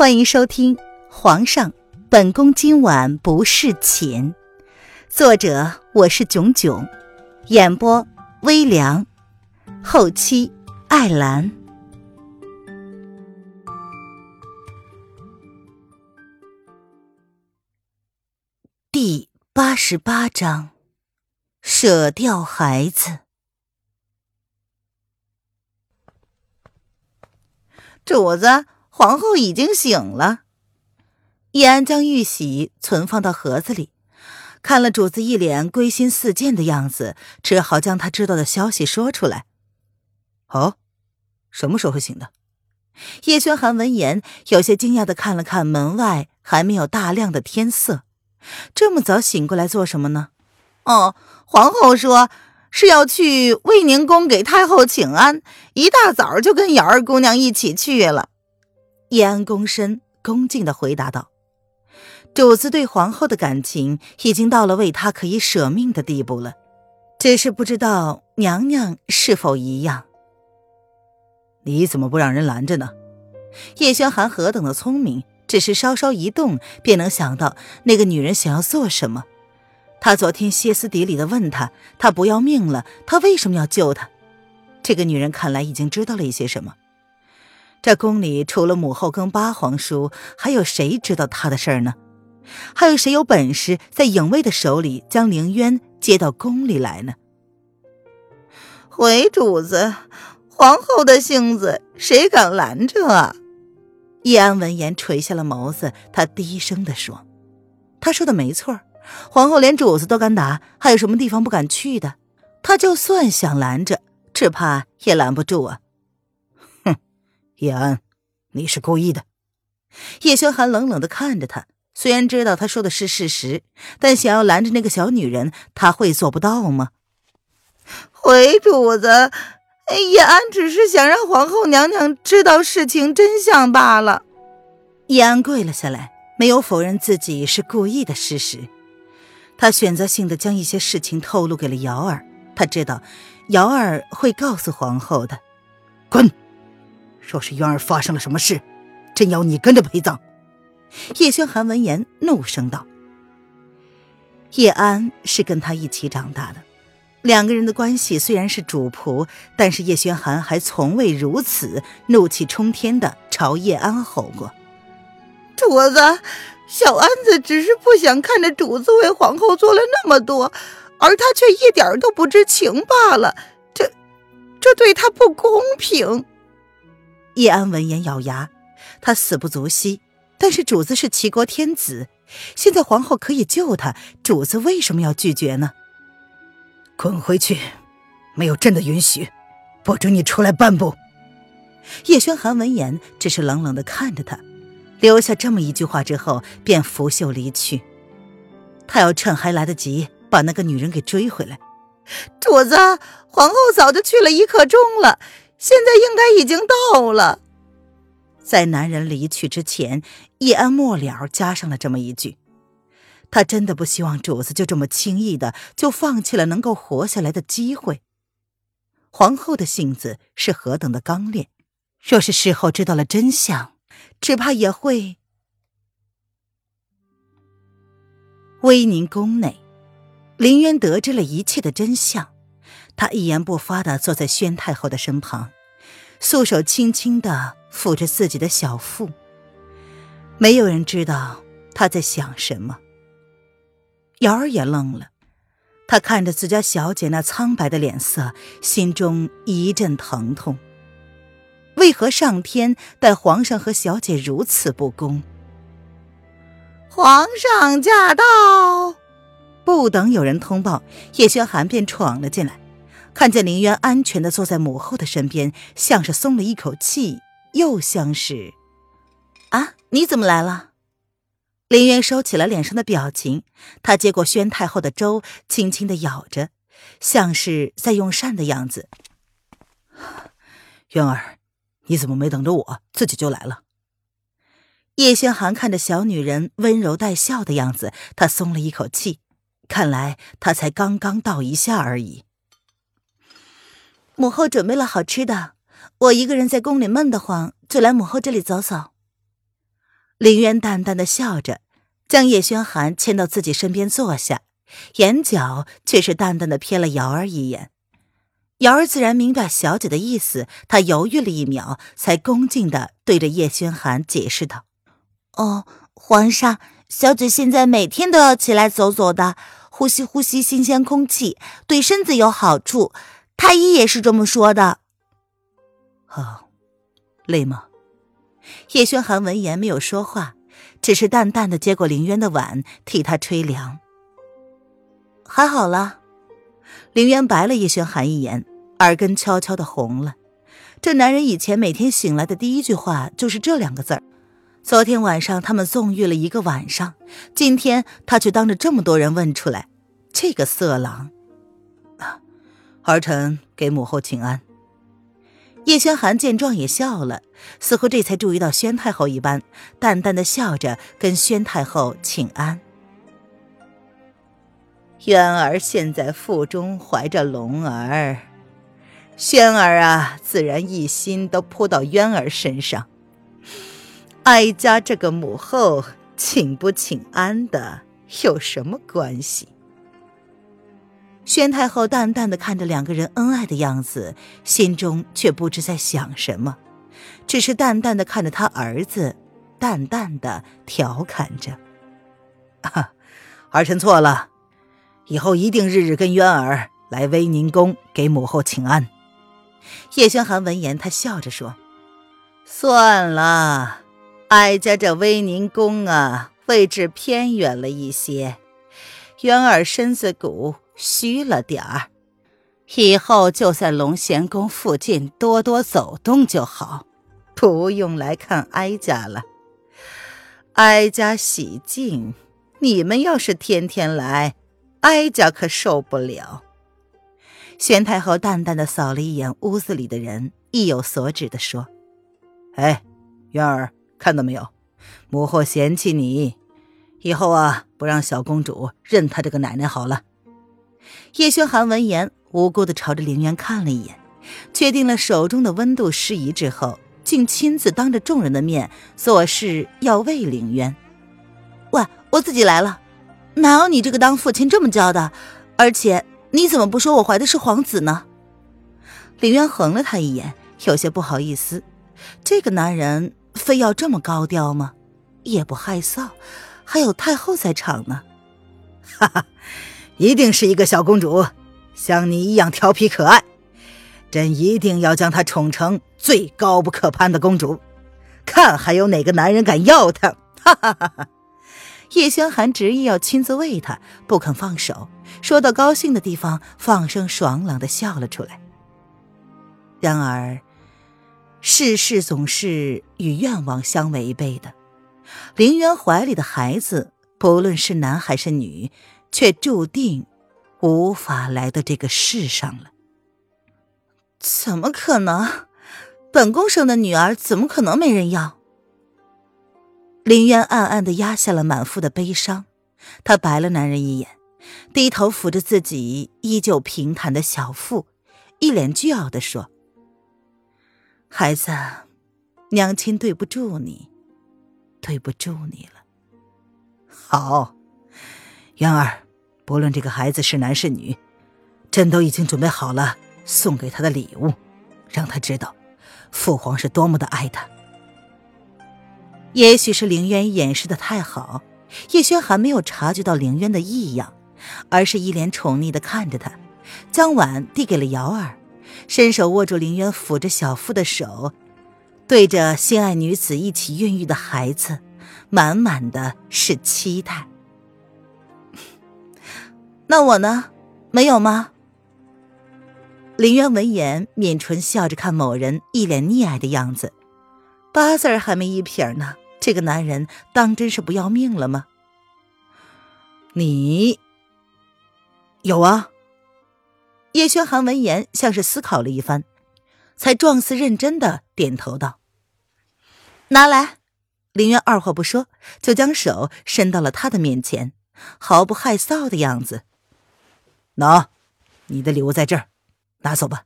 欢迎收听《皇上，本宫今晚不侍寝》，作者我是囧囧，演播微凉，后期艾兰。第八十八章，舍掉孩子。主子。皇后已经醒了。易安将玉玺存放到盒子里，看了主子一脸归心似箭的样子，只好将他知道的消息说出来。哦，什么时候醒的？叶轩寒闻言，有些惊讶的看了看门外还没有大亮的天色，这么早醒过来做什么呢？哦，皇后说是要去卫宁宫给太后请安，一大早就跟瑶儿姑娘一起去了。叶安躬身，恭敬的回答道：“主子对皇后的感情已经到了为她可以舍命的地步了，只是不知道娘娘是否一样。”你怎么不让人拦着呢？叶轩寒何等的聪明，只是稍稍一动，便能想到那个女人想要做什么。他昨天歇斯底里的问她：“她不要命了，他为什么要救她？”这个女人看来已经知道了一些什么。这宫里除了母后跟八皇叔，还有谁知道他的事儿呢？还有谁有本事在影卫的手里将凌渊接到宫里来呢？回主子，皇后的性子，谁敢拦着啊？叶安闻言垂下了眸子，他低声的说：“他说的没错，皇后连主子都敢打，还有什么地方不敢去的？他就算想拦着，只怕也拦不住啊。”叶安，你是故意的。叶轩寒冷冷的看着他，虽然知道他说的是事实，但想要拦着那个小女人，他会做不到吗？回主子，叶安只是想让皇后娘娘知道事情真相罢了。叶安跪了下来，没有否认自己是故意的事实。他选择性的将一些事情透露给了瑶儿，他知道瑶儿会告诉皇后的。滚！若是渊儿发生了什么事，朕要你跟着陪葬！叶轩寒闻言怒声道：“叶安是跟他一起长大的，两个人的关系虽然是主仆，但是叶轩寒还从未如此怒气冲天的朝叶安吼过。主子，小安子只是不想看着主子为皇后做了那么多，而他却一点都不知情罢了。这，这对他不公平。”叶安闻言咬牙，他死不足惜。但是主子是齐国天子，现在皇后可以救他，主子为什么要拒绝呢？滚回去！没有朕的允许，不准你出来半步。叶轩寒闻言，只是冷冷的看着他，留下这么一句话之后，便拂袖离去。他要趁还来得及，把那个女人给追回来。主子，皇后早就去了一刻钟了。现在应该已经到了。在男人离去之前，叶安末了加上了这么一句：“他真的不希望主子就这么轻易的就放弃了能够活下来的机会。”皇后的性子是何等的刚烈，若是事后知道了真相，只怕也会……威宁宫内，林渊得知了一切的真相。他一言不发的坐在宣太后的身旁，素手轻轻的抚着自己的小腹。没有人知道他在想什么。瑶儿也愣了，她看着自家小姐那苍白的脸色，心中一阵疼痛。为何上天待皇上和小姐如此不公？皇上驾到！不等有人通报，叶轩寒便闯了进来。看见林渊安全的坐在母后的身边，像是松了一口气，又像是……啊，你怎么来了？林渊收起了脸上的表情，他接过宣太后的粥，轻轻的咬着，像是在用膳的样子。渊儿，你怎么没等着我，自己就来了？叶轩寒看着小女人温柔带笑的样子，他松了一口气，看来他才刚刚到一下而已。母后准备了好吃的，我一个人在宫里闷得慌，就来母后这里走走。林渊淡淡的笑着，将叶轩寒牵到自己身边坐下，眼角却是淡淡的瞥了瑶儿一眼。瑶儿自然明白小姐的意思，她犹豫了一秒，才恭敬的对着叶轩寒解释道：“哦，皇上，小姐现在每天都要起来走走的，呼吸呼吸新鲜空气，对身子有好处。太医也是这么说的。”哦，累吗？叶轩寒闻言没有说话，只是淡淡的接过凌渊的碗，替他吹凉。还好了，凌渊白了叶轩寒一眼。耳根悄悄的红了，这男人以前每天醒来的第一句话就是这两个字儿。昨天晚上他们纵欲了一个晚上，今天他却当着这么多人问出来，这个色狼。儿臣给母后请安。叶轩寒见状也笑了，似乎这才注意到宣太后一般，淡淡的笑着跟宣太后请安。渊儿现在腹中怀着龙儿。轩儿啊，自然一心都扑到渊儿身上。哀家这个母后请不请安的有什么关系？宣太后淡淡的看着两个人恩爱的样子，心中却不知在想什么，只是淡淡的看着他儿子，淡淡的调侃着：“啊，儿臣错了，以后一定日日跟渊儿来威宁宫给母后请安。”叶宣寒闻言，他笑着说：“算了，哀家这威宁宫啊，位置偏远了一些，渊儿身子骨虚了点儿，以后就在龙贤宫附近多多走动就好，不用来看哀家了。哀家喜静，你们要是天天来，哀家可受不了。”宣太后淡淡的扫了一眼屋子里的人，意有所指的说：“哎，渊儿，看到没有？母后嫌弃你，以后啊，不让小公主认她这个奶奶好了。”叶轩寒闻言，无辜的朝着凌渊看了一眼，确定了手中的温度适宜之后，竟亲自当着众人的面做事要喂凌渊。喂，我自己来了，哪有你这个当父亲这么教的？而且。你怎么不说我怀的是皇子呢？林渊横了他一眼，有些不好意思。这个男人非要这么高调吗？也不害臊，还有太后在场呢。哈哈，一定是一个小公主，像你一样调皮可爱。朕一定要将她宠成最高不可攀的公主，看还有哪个男人敢要她！哈哈哈哈。叶轩寒执意要亲自喂她，不肯放手。说到高兴的地方，放声爽朗的笑了出来。然而，世事总是与愿望相违背的。林渊怀里的孩子，不论是男还是女，却注定无法来到这个世上了。怎么可能？本宫生的女儿，怎么可能没人要？林渊暗暗的压下了满腹的悲伤，他白了男人一眼，低头抚着自己依旧平坦的小腹，一脸倨傲的说：“孩子，娘亲对不住你，对不住你了。好，渊儿，不论这个孩子是男是女，朕都已经准备好了送给他的礼物，让他知道父皇是多么的爱他。”也许是凌渊掩饰的太好，叶轩寒没有察觉到凌渊的异样，而是一脸宠溺的看着他，将碗递给了瑶儿，伸手握住凌渊抚着小腹的手，对着心爱女子一起孕育的孩子，满满的是期待。那我呢？没有吗？林渊闻言，抿唇笑着看某人，一脸溺爱的样子，八字还没一撇呢。这个男人当真是不要命了吗？你有啊？叶轩寒闻言，像是思考了一番，才状似认真的点头道：“拿来。”林渊二话不说，就将手伸到了他的面前，毫不害臊的样子。喏，你的礼物在这儿，拿走吧。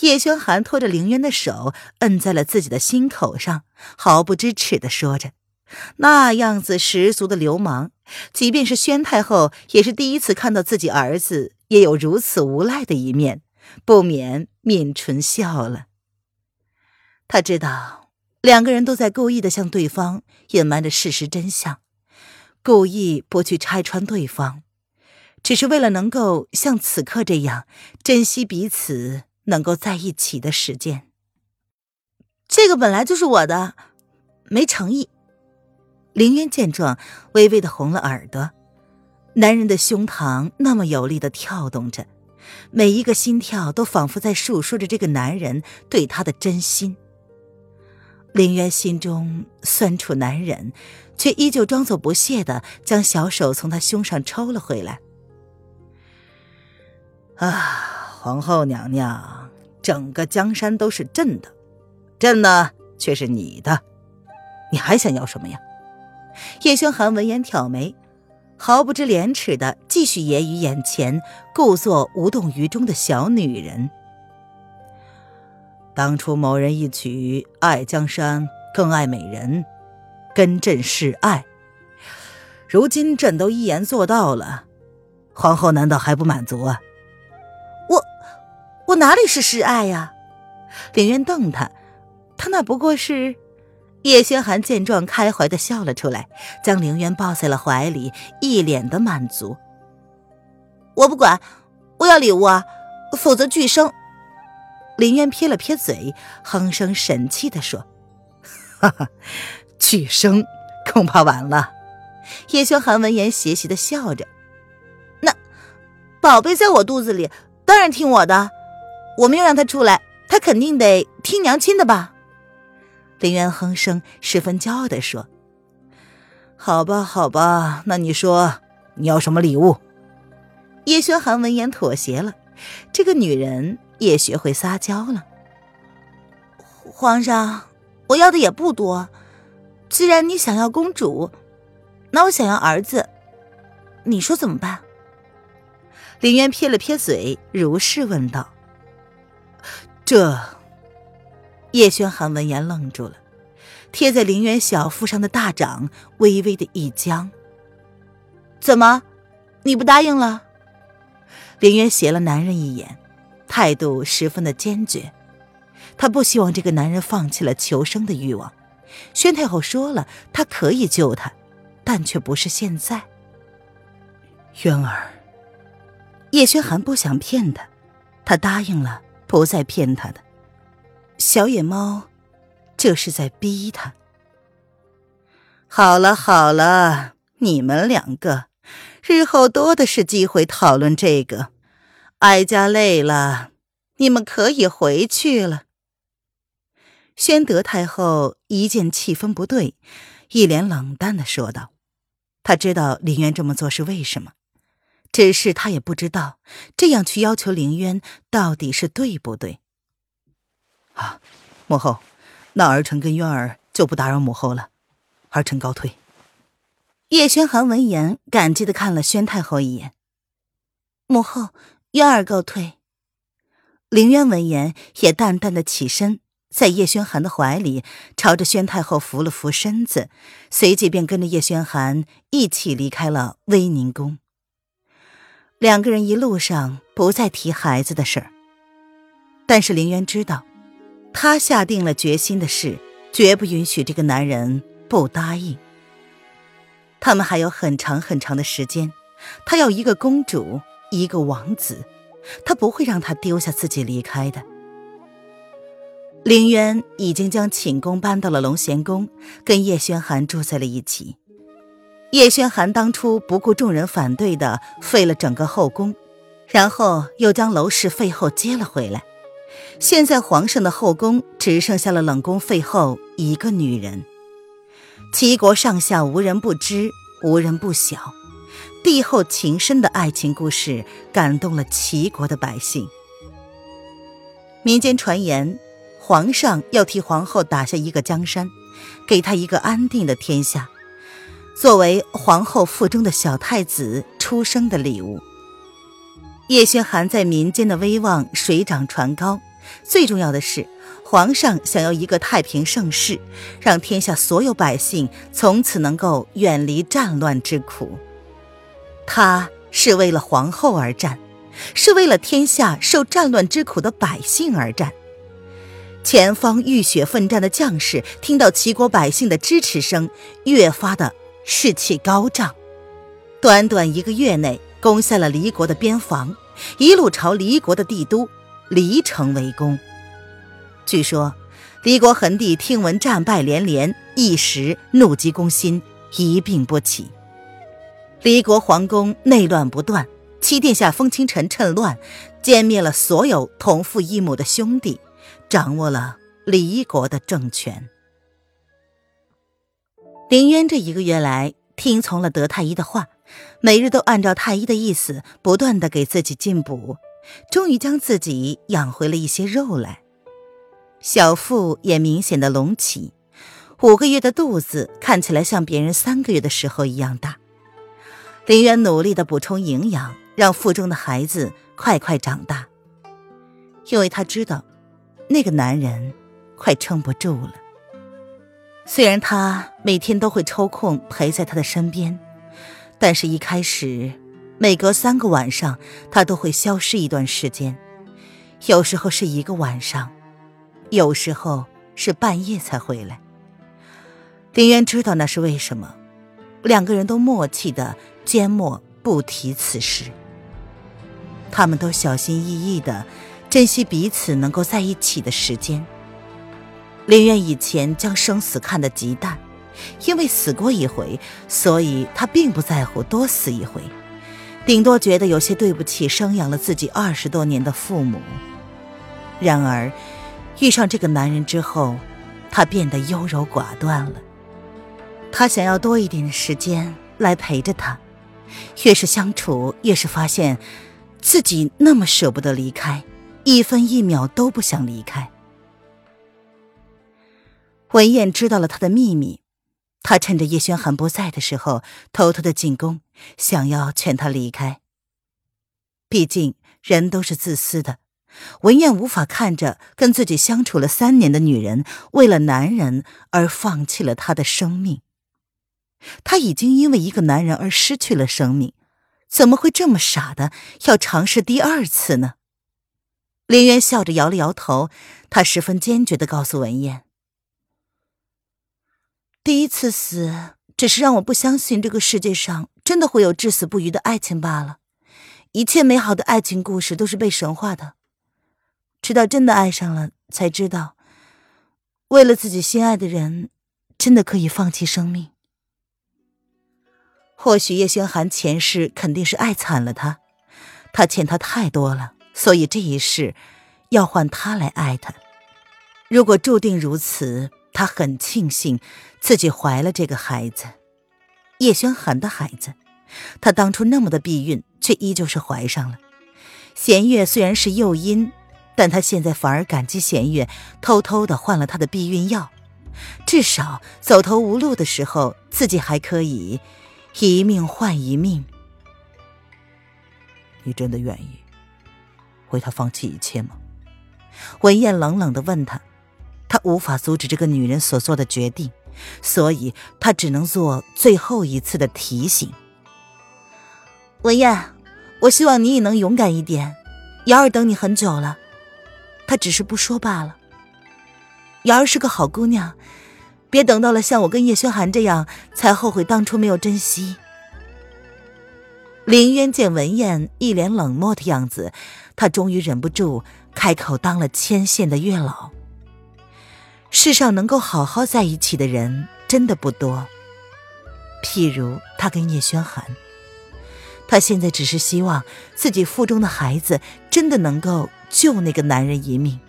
叶轩寒拖着凌渊的手，摁在了自己的心口上，毫不知耻的说着。那样子十足的流氓，即便是宣太后也是第一次看到自己儿子也有如此无赖的一面，不免抿唇笑了。他知道两个人都在故意的向对方隐瞒着事实真相，故意不去拆穿对方，只是为了能够像此刻这样珍惜彼此能够在一起的时间。这个本来就是我的，没诚意。林渊见状，微微的红了耳朵。男人的胸膛那么有力的跳动着，每一个心跳都仿佛在诉说着这个男人对他的真心。林渊心中酸楚难忍，却依旧装作不屑的将小手从他胸上抽了回来。啊，皇后娘娘，整个江山都是朕的。朕呢，却是你的，你还想要什么呀？叶轩寒闻言挑眉，毫不知廉耻的继续揶揄眼前故作无动于衷的小女人。当初某人一曲爱江山更爱美人，跟朕示爱。如今朕都一言做到了，皇后难道还不满足啊？我，哪里是示爱呀？林渊瞪他。他那不过是，叶轩寒见状开怀的笑了出来，将凌渊抱在了怀里，一脸的满足。我不管，我要礼物啊，否则拒生。林渊撇了撇嘴，哼声神气的说：“哈哈，拒生恐怕晚了。”叶轩寒闻言邪邪的笑着：“那宝贝在我肚子里，当然听我的。我没有让他出来，他肯定得听娘亲的吧。”林渊哼声，十分骄傲地说：“好吧，好吧，那你说你要什么礼物？”叶轩寒闻言妥协了，这个女人也学会撒娇了。皇上，我要的也不多，既然你想要公主，那我想要儿子，你说怎么办？林渊撇了撇嘴，如是问道：“这……”叶轩寒闻言愣住了，贴在林渊小腹上的大掌微微的一僵。怎么，你不答应了？林渊斜了男人一眼，态度十分的坚决。他不希望这个男人放弃了求生的欲望。宣太后说了，他可以救他，但却不是现在。渊儿，叶轩寒不想骗他，他答应了，不再骗他的。小野猫，这是在逼他。好了好了，你们两个，日后多的是机会讨论这个。哀家累了，你们可以回去了。宣德太后一见气氛不对，一脸冷淡的说道：“他知道林渊这么做是为什么，只是他也不知道这样去要求凌渊到底是对不对。”啊，母后，那儿臣跟渊儿就不打扰母后了，儿臣告退。叶轩寒闻言，感激的看了宣太后一眼。母后，渊儿告退。凌渊闻言，也淡淡的起身，在叶轩寒的怀里，朝着宣太后扶了扶身子，随即便跟着叶轩寒一起离开了威宁宫。两个人一路上不再提孩子的事儿，但是凌渊知道。他下定了决心的事，绝不允许这个男人不答应。他们还有很长很长的时间，他要一个公主，一个王子，他不会让他丢下自己离开的。凌渊已经将寝宫搬到了龙贤宫，跟叶轩寒住在了一起。叶轩寒当初不顾众人反对的废了整个后宫，然后又将娄氏废后接了回来。现在皇上的后宫只剩下了冷宫废后一个女人，齐国上下无人不知，无人不晓。帝后情深的爱情故事感动了齐国的百姓。民间传言，皇上要替皇后打下一个江山，给她一个安定的天下，作为皇后腹中的小太子出生的礼物。叶轩寒在民间的威望水涨船高。最重要的是，皇上想要一个太平盛世，让天下所有百姓从此能够远离战乱之苦。他是为了皇后而战，是为了天下受战乱之苦的百姓而战。前方浴血奋战的将士听到齐国百姓的支持声，越发的士气高涨。短短一个月内，攻下了离国的边防，一路朝离国的帝都离城围攻。据说，离国恒帝听闻战败连连，一时怒急攻心，一病不起。离国皇宫内乱不断，七殿下封清晨趁乱歼灭了所有同父异母的兄弟。掌握了离国的政权。林渊这一个月来听从了德太医的话，每日都按照太医的意思不断的给自己进补，终于将自己养回了一些肉来。小腹也明显的隆起，五个月的肚子看起来像别人三个月的时候一样大。林渊努力的补充营养，让腹中的孩子快快长大，因为他知道。那个男人快撑不住了。虽然他每天都会抽空陪在他的身边，但是一开始，每隔三个晚上他都会消失一段时间，有时候是一个晚上，有时候是半夜才回来。林渊知道那是为什么，两个人都默契的缄默不提此事，他们都小心翼翼的。珍惜彼此能够在一起的时间。林渊以前将生死看得极淡，因为死过一回，所以他并不在乎多死一回，顶多觉得有些对不起生养了自己二十多年的父母。然而，遇上这个男人之后，他变得优柔寡断了。他想要多一点的时间来陪着他，越是相处，越是发现自己那么舍不得离开。一分一秒都不想离开。文燕知道了他的秘密，他趁着叶轩寒不在的时候，偷偷的进宫，想要劝他离开。毕竟人都是自私的，文燕无法看着跟自己相处了三年的女人，为了男人而放弃了她的生命。她已经因为一个男人而失去了生命，怎么会这么傻的要尝试第二次呢？林渊笑着摇了摇头，他十分坚决的告诉文燕：“第一次死，只是让我不相信这个世界上真的会有至死不渝的爱情罢了。一切美好的爱情故事都是被神化的。直到真的爱上了，才知道，为了自己心爱的人，真的可以放弃生命。或许叶轩寒前世肯定是爱惨了他，他欠他太多了。”所以这一世，要换他来爱他。如果注定如此，他很庆幸自己怀了这个孩子，叶轩寒的孩子。他当初那么的避孕，却依旧是怀上了。弦月虽然是诱因，但他现在反而感激弦月偷偷的换了他的避孕药，至少走投无路的时候，自己还可以一命换一命。你真的愿意？为他放弃一切吗？文燕冷冷的问他。他无法阻止这个女人所做的决定，所以他只能做最后一次的提醒。文燕，我希望你也能勇敢一点。瑶儿等你很久了，她只是不说罢了。瑶儿是个好姑娘，别等到了像我跟叶轩寒这样，才后悔当初没有珍惜。林渊见文燕一脸冷漠的样子，他终于忍不住开口当了牵线的月老。世上能够好好在一起的人真的不多，譬如他跟叶轩寒。他现在只是希望自己腹中的孩子真的能够救那个男人一命。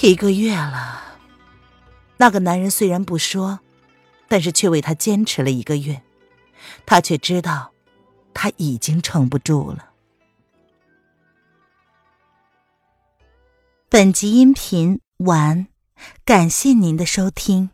一个月了，那个男人虽然不说，但是却为他坚持了一个月。他却知道，他已经撑不住了。本集音频晚安，感谢您的收听。